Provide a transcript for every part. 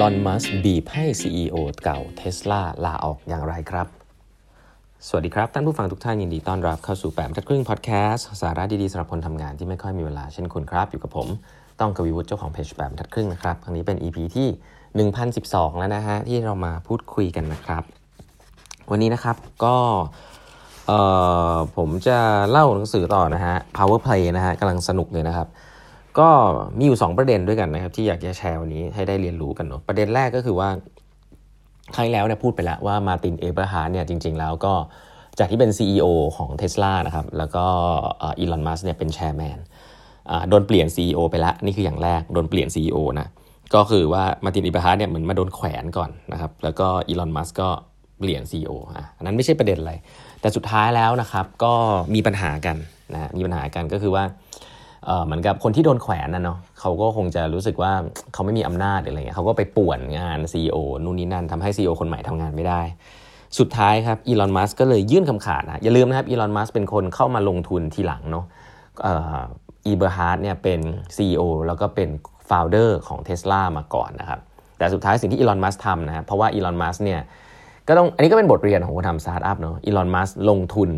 ลอน มัสบีบให้ CEO เก่าเทสลาลาออกอย่างไรครับ สวัสดีครับ ท่านผู้ฟังทุกท่านยินดีต้อนรับเข้าสู่แปดทัดครึ่งพอดแคสต์สาระดีๆสำหรับคนทำงานที่ไม่ค่อยมีเวลาเช่นคุณครับ อยู่กับผม ต้องกวีวุฒิเจ้าของเพจแปดทัดครึ่งนะครับ ครั้งนี้เป็น EP ที่ 1012 แล้วนะฮะ ที่เรามาพูดคุยกันนะครับ วันนี้นะครับก็ผมจะเล่าหนังสือต่อนะฮะ Power Play นะฮะกำลังสนุกเลยนะครับ ก็มีอยู่ 2 ประเด็นด้วยกันนะครับ ที่อยากจะแชร์วันนี้ให้ได้เรียนรู้กันเนาะประเด็นแรกก็คือว่าครั้งที่แล้วเนี่ยพูดไปแล้วว่า Martin Eberhard เนี่ยจริง ๆ แล้วก็จากที่เป็น CEO ของ Tesla นะครับแล้วก็ Elon Musk เนี่ยเป็น chairman โดนเปลี่ยน CEO ไปแล้วนี่คืออย่างแรกโดนเปลี่ยน CEO นะก็คือว่า Martin Eberhard เนี่ยเหมือนมาโดนแขวนก่อนนะครับแล้วก็ Elon Musk ก็เปลี่ยน CEO อะอันนั้นไม่ใช่ประเด็นอะไร แต่สุดท้ายแล้วนะครับก็มีปัญหากันนะมีปัญหากันก็คือว่า เหมือนกับคนที่โดนแขวนนะเนาะเขาก็คงจะรู้สึกว่าเขาไม่มีอำนาจอะไรเงี้ยเขาก็ไปป่วนงาน CEO นู่นนี่นั่นทำให้ CEO คนใหม่ทำงานไม่ได้ สุดท้ายครับ Elon Musk ก็เลยยื่นคำขาดนะอย่าลืมนะครับ Elon Musk เป็นคนเข้ามาลงทุนทีหลังเนาะ Eberhard เนี่ยเป็น CEO แล้วก็เป็น founder ของ Tesla มาก่อนนะครับแต่สุดท้ายสิ่งที่ Elon Musk ทำนะเพราะว่า Elon Musk เนี่ยก็ต้องอันนี้ก็เป็นบทเรียนของคนทำสตาร์ทอัพเนาะ Elon Musk ลงทุน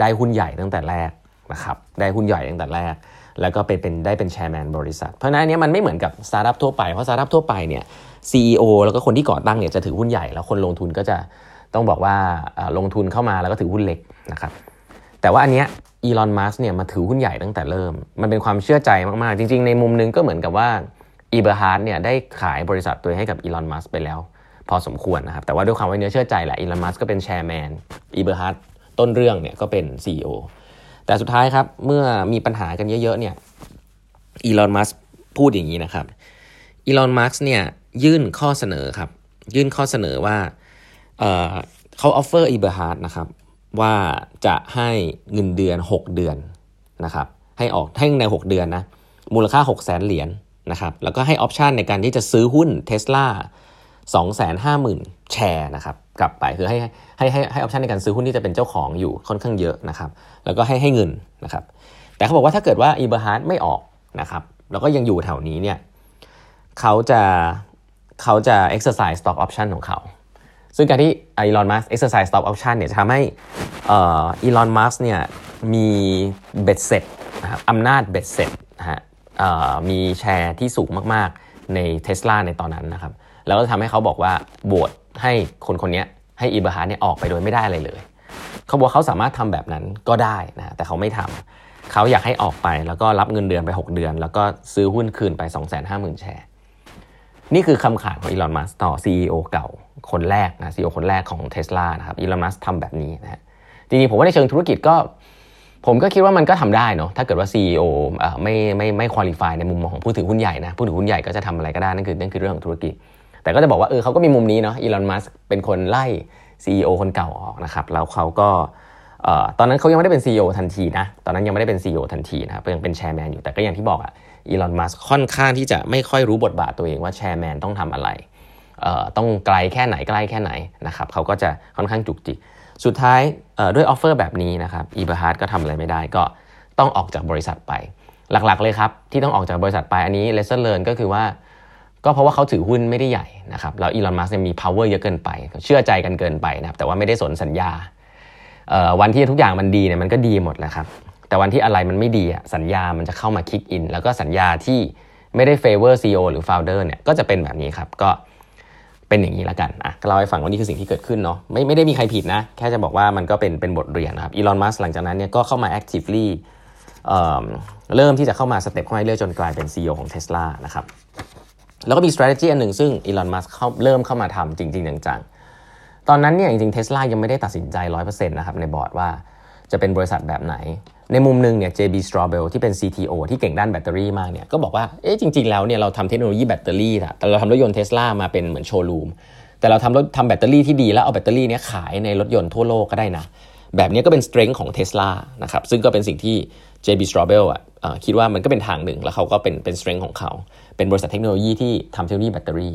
ได้หุ้นใหญ่ตั้งแต่แรกนะครับได้หุ้นใหญ่ตั้งแต่แรก แล้วก็เป็นเป็นได้เป็น chairman บริษัท เพราะนั้นอันนี้มันไม่เหมือนกับสตาร์ทอัพทั่วไปเพราะสตาร์ทอัพทั่วไปเนี่ย CEO แล้วก็คนที่ก่อตั้งเนี่ยจะถือหุ้นใหญ่แล้วคนลงทุนก็จะต้องบอกว่าลงทุนเข้ามาแล้วก็ถือหุ้นเล็กนะครับแต่ว่าอันเนี้ย Elon Musk เนี่ยมาถือหุ้นใหญ่ตั้งแต่เริ่ม มันเป็นความเชื่อใจมากๆ จริง ๆ ในมุมนึงก็เหมือนกับว่า Eberhard เนี่ยได้ขายบริษัทตัวให้กับอีลอนมัสไปแล้ว พอสมควรนะครับ แต่ว่าด้วยความไว้เนื้อเชื่อใจแหละอีลอนมัสก็เป็น chairman อีเบอร์ฮาร์ดต้นเรื่องเนี่ยก็เป็น CEO แต่สุดท้ายครับ เมื่อมีปัญหากันเยอะๆเนี่ยอีลอนมัสพูดอย่างนี้นะครับอีลอนมัสเนี่ยยื่นข้อเสนอครับ ยื่นข้อเสนอว่าเขา offer อีเบอร์ฮาร์ดนะครับ ว่าจะให้เงินเดือน 6 เดือนนะครับ ให้ออกให้ใน 6 เดือนนะ มูลค่า 6 0 0 0 0เหรียญนะครับ แล้วก็ให้ option ในการที่จะซื้อหุ้นเทสลา250,000 แชร์นะครับ กลับไปคือให้ให้ให้ให้ option ในการซื้อหุ้นที่จะเป็นเจ้าของอยู่ค่อนข้างเยอะนะครับ แล้วก็ให้ให้เงินนะครับ แต่เขาบอกว่าถ้าเกิดว่าอีเบอร์ฮาร์ดไม่ออกนะครับแล้วก็ยังอยู่แถวนี้เนี่ยเขาจะเขาจะ exercise stock option ของเขา ซึ่งการที่อีลอนมัส exercise stock option เนี่ยจะทำให้อีลอนมัสเนี่ยมีเบ็ดเสร็จนะครับอำนาจเบ็ดเสร็จนะฮะมีแชร์ที่สูงมากๆในเท s l a ในตอนนั้นนะครับ แล้วก็ทำให้เขาบอกว่าบวชให้คนคนนี้ให้อีเบร์ฮาร์เนี่ยออกไปโดยไม่ได้อะไรเลยเขาบอกเขาสามารถทำแบบนั้นก็ได้นะแต่เขาไม่ทำเขาอยากให้ออกไปแล้วก็รับเงินเดือนไป 6 เดือน แล้วก็ซื้อหุ้นคืนไป 250,000 แชร์ นี่คือคำขาดของอีลอนมัสต่อ CEO เก่าคนแรกนะ CEO คนแรกของเท s l a นะครับอีลอนมัสทำแบบนี้นะฮะจริงๆผมว่าในเชิงธุรกิจก็ ผมก็คิดว่ามันก็ทำได้เนาะถ้าเกิดว่า CEO ไม่ไม่ไม่คุริฟายในมุมมองของผู้ถือหุ้นใหญ่นะผู้ถือหุ้นใหญ่ก็จะทำอะไรก็ได้นั่นคือนั่นคือเรื่องของธุรกิจ แต่ก็จะบอกว่าเออเขาก็มีมุมนี้เนาะอีลอนมัสเป็นคนไล่ CEO คนเก่าออกนะครับแล้วเขาก็ตอนนั้นเขายังไม่ได้เป็น CEO ทันทีนะตอนนั้นยังไม่ได้เป็น CEO ทันทีนะครับยังเป็นแชร์แมนอยู่แต่ก็อย่างที่บอกอะอีลอนมัสค่อนข้างที่จะไม่ค่อยรู้บทบาทตัวเองว่าแชร์แมนต้องทำอะไรต้องไกลแค่ไหนใกล้แค่ไหนนะครับเขาก็จะค่อนข้างจุกจิกสุดท้ายด้วย offer แบบนี้นะครับอีเบอร์ฮาร์ดก็ทำอะไรไม่ได้ก็ต้องออกจากบริษัทไป หลักๆเลยครับที่ต้องออกจากบริษัทไปอันนี้ lesson learned ก็คือว่า ก็เพราะว่าเขาถือหุ้นไม่ได้ใหญ่นะครับแล้วอีลอนมัสมี power เยอะเกินไป เชื่อใจกันเกินไปนะครับแต่ว่าไม่ได้สนสัญญาวันที่ทุกอย่างมันดีเนี่ยมันก็ดีหมดแหละครับแต่วันที่อะไรมันไม่ดีสัญญามันจะเข้ามา kick in แล้วก็สัญญาที่ไม่ได้ favor CEO หรือ founder เนี่ยก็จะเป็นแบบนี้ครับก็เป็นอย่างนี้ละกันอะเล่าให้ฟังว่านี่คือสิ่งที่เกิดขึ้นเนาะไม่ไม่ได้มีใครผิดนะ แค่จะบอกว่ามันก็เป็นเป็นบทเรียนครับอีลอนมัสหลังจากนั้นเนี่ยก็เข้ามา actively เริ่มที่จะเข้ามา step เข้ามาเรื่อยจนกลายเป็น CEO ของ Tesla นะครับ แล้วก็มี strategy อันหนึ่งซึ่งอีลอน มัสเข้าเริ่มเข้ามาทำจริง ๆ จังตอนนั้นเนี่ยจริงๆเทสลายังไม่ได้ตัดสินใจ 100%นะครับในบอร์ดว่าจะเป็นบริษัทแบบไหน ในมุมหนึ่งเนี่ย JB Straubel ที่เป็น CTO ที่เก่งด้านแบตเตอรี่มากเนี่ยก็บอกว่า เอ๊ะจริง ๆ แล้วเนี่ยเราทำเทคโนโลยีแบตเตอรี่แต่เราทำรถยนต์เทสลามาเป็นเหมือนโชว์รูม แต่เราทำรถทำแบตเตอรี่ที่ดีแล้วเอาแบตเตอรี่เนี้ยขายในรถยนต์ทั่วโลกก็ได้นะ แบบนี้ก็เป็น strength ของ Tesla นะครับซึ่งก็เป็นสิ่งที่ JB Straubel อะ คิดว่ามันก็เป็นทางหนึ่ง แล้วเขาก็เป็นเป็น strength ของเขา เป็นบริษัทเทคโนโลยีที่ทำเทคโนโลยีแบตเตอรี่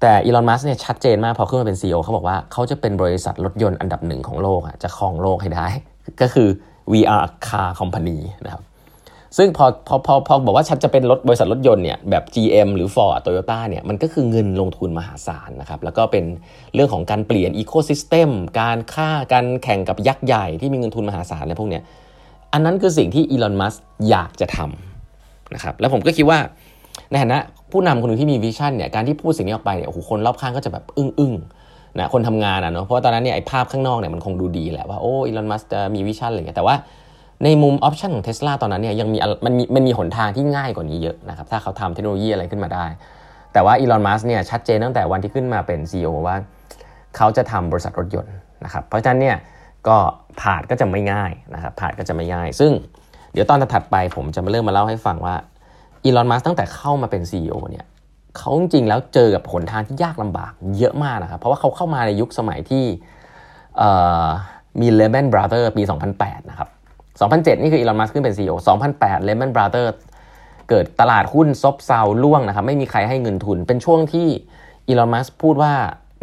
แต่อีลอนมัสเนี่ยชัดเจนมากพอขึ้นมาเป็น CEO เขาบอกว่าเขาจะเป็นบริษัทรถยนต์อันดับหนึ่งของโลกอะจะครองโลกให้ได้ ก็คือ we are car company นะครับซึ่งพอพอพอพอบอกว่าฉันจะเป็นรถบริษัทรถยนต์เนี่ยแบบ GM หรือ Ford Toyota เนี่ยมันก็คือเงินลงทุนมหาศาลนะครับแล้วก็เป็นเรื่องของการเปลี่ยน ecosystem การค่าการแข่งกับยักษ์ใหญ่ที่มีเงินทุนมหาศาลอะไรพวกเนี้ย อันนั้นคือสิ่งที่อีลอนมัสอยากจะทำนะครับแล้วผมก็คิดว่าในฐานะผู้นำคนหนึ่งที่มี vision เนี่ยการที่พูดสิ่งนี้ออกไปเนี่ยโอ้โหคนรอบข้างก็จะแบบอึ้งอึ้งนะคนทำงานอะเนาะเพราะตอนนั้นเนี่ยไอ้ภาพข้างนอกเนี่ยมันคงดูดีแหละว่าโอ้อีลอนมัสจะมี vision อะไรเงี้ยแต่ว่าในมุม option ของเทสลาตอนนั้นเนี่ยยังมีมันมีมันมีหนทางที่ง่ายกว่านี้เยอะนะครับถ้าเขาทำเทคโนโลยีอะไรขึ้นมาได้ แต่ว่าอีลอนมัสเนี่ยชัดเจนตั้งแต่วันที่ขึ้นมาเป็น CEO ว่า เขาจะทำบริษัทรถยนต์นะครับเพราะฉะนั้นเนี่ย ก็ path ก็จะไม่ง่ายนะครับ path ก็จะไม่ง่าย ซึ่งเดี๋ยวตอนถัดไปผมจะมาเริ่มมาเล่าให้ฟังว่าอีลอนมัสตั้งแต่เข้ามาเป็น CEO เนี่ยเขาจริงๆแล้วเจอกับผลทางที่ยากลำบากเยอะมากนะครับ เพราะว่าเขาเข้ามาในยุคสมัยที่มี Lehman Brothers ปี 2008 นะครับ 2007 นี่คืออีลอนมัสขึ้นเป็น CEO 2008 Lehman Brothers เกิดตลาดหุ้นซบเซาล่วงนะครับ ไม่มีใครให้เงินทุน เป็นช่วงที่อีลอนมัสพูดว่า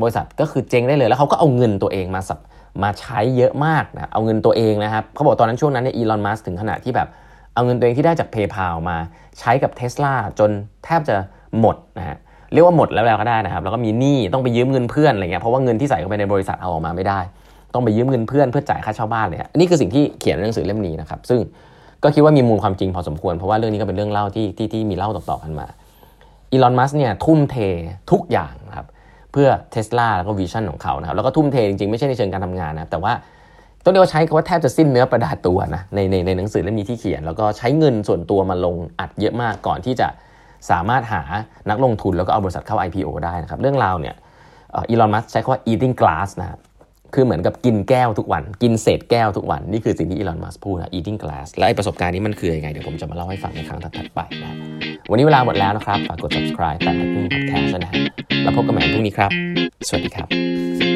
บริษัทก็คือเจ๊งได้เลย แล้วเขาก็เอาเงินตัวเองมาสับ มาใช้เยอะมากนะเอาเงินตัวเองนะครับเขาบอกตอนนั้นช่วงนั้นเนี่ยอีลอนมัสถึงขนาดที่แบบ เอาเงินตัวเองที่ได้จาก PayPal มาใช้กับ Tesla จนแทบจะหมดนะฮะเรียกว่าหมดแล้วแล้วก็ได้นะครับ แล้วก็มีหนี้ต้องไปยืมเงินเพื่อนอะไรเงี้ยเพราะว่าเงินที่ใส่เข้าไปในบริษัทเอาออกมาไม่ได้ ต้องไปยืมเงินเพื่อนเพื่อจ่ายค่าเช่าบ้านเลยนี่คือสิ่งที่เขียนในหนังสือเล่มนี้นะครับซึ่งก็คิดว่ามีมูลความจริงพอสมควรเพราะว่าเรื่องนี้ก็เป็นเรื่องเล่าที่ที่ที่มีเล่าต่อๆกันมาอีลอนมัสเนี่ยทุ่มเททุกอย่างครับ เพื่อเทสลาแล้วก็ vision ของเขานะครับแล้วก็ทุ่มเทจริงๆ ไม่ใช่ในเชิงการทำงานนะแต่ว่าต้องเรียกว่าใช้คำว่าแทบจะสิ้นเนื้อประดาตัวนะในในในหนังสือเล่มนี้ที่เขียน แล้วก็ใช้เงินส่วนตัวมาลงอัดเยอะมากก่อนที่จะสามารถหานักลงทุนแล้วก็เอาบริษัทเข้า IPO ได้นะครับเรื่องราวเนี่ยอีลอนมัสใช้คำว่า eating glass นะคือเหมือนกับกินแก้วทุกวัน กินเศษแก้วทุกวัน นี่คือสิ่งที่อีลอนมัสพูดนะ eating glass และไอประสบการณ์นี้มันคือยังไง เดี๋ยวผมจะมาเล่าให้ฟังในครั้งถัดไปนะ วันนี้เวลาหมดแล้วนะครับ ฝากกด subscribe แปดพันพึ่งพอดแคสต์นะแล้วพบกันใหม่พรุ่งนี้ครับ สวัสดีครับ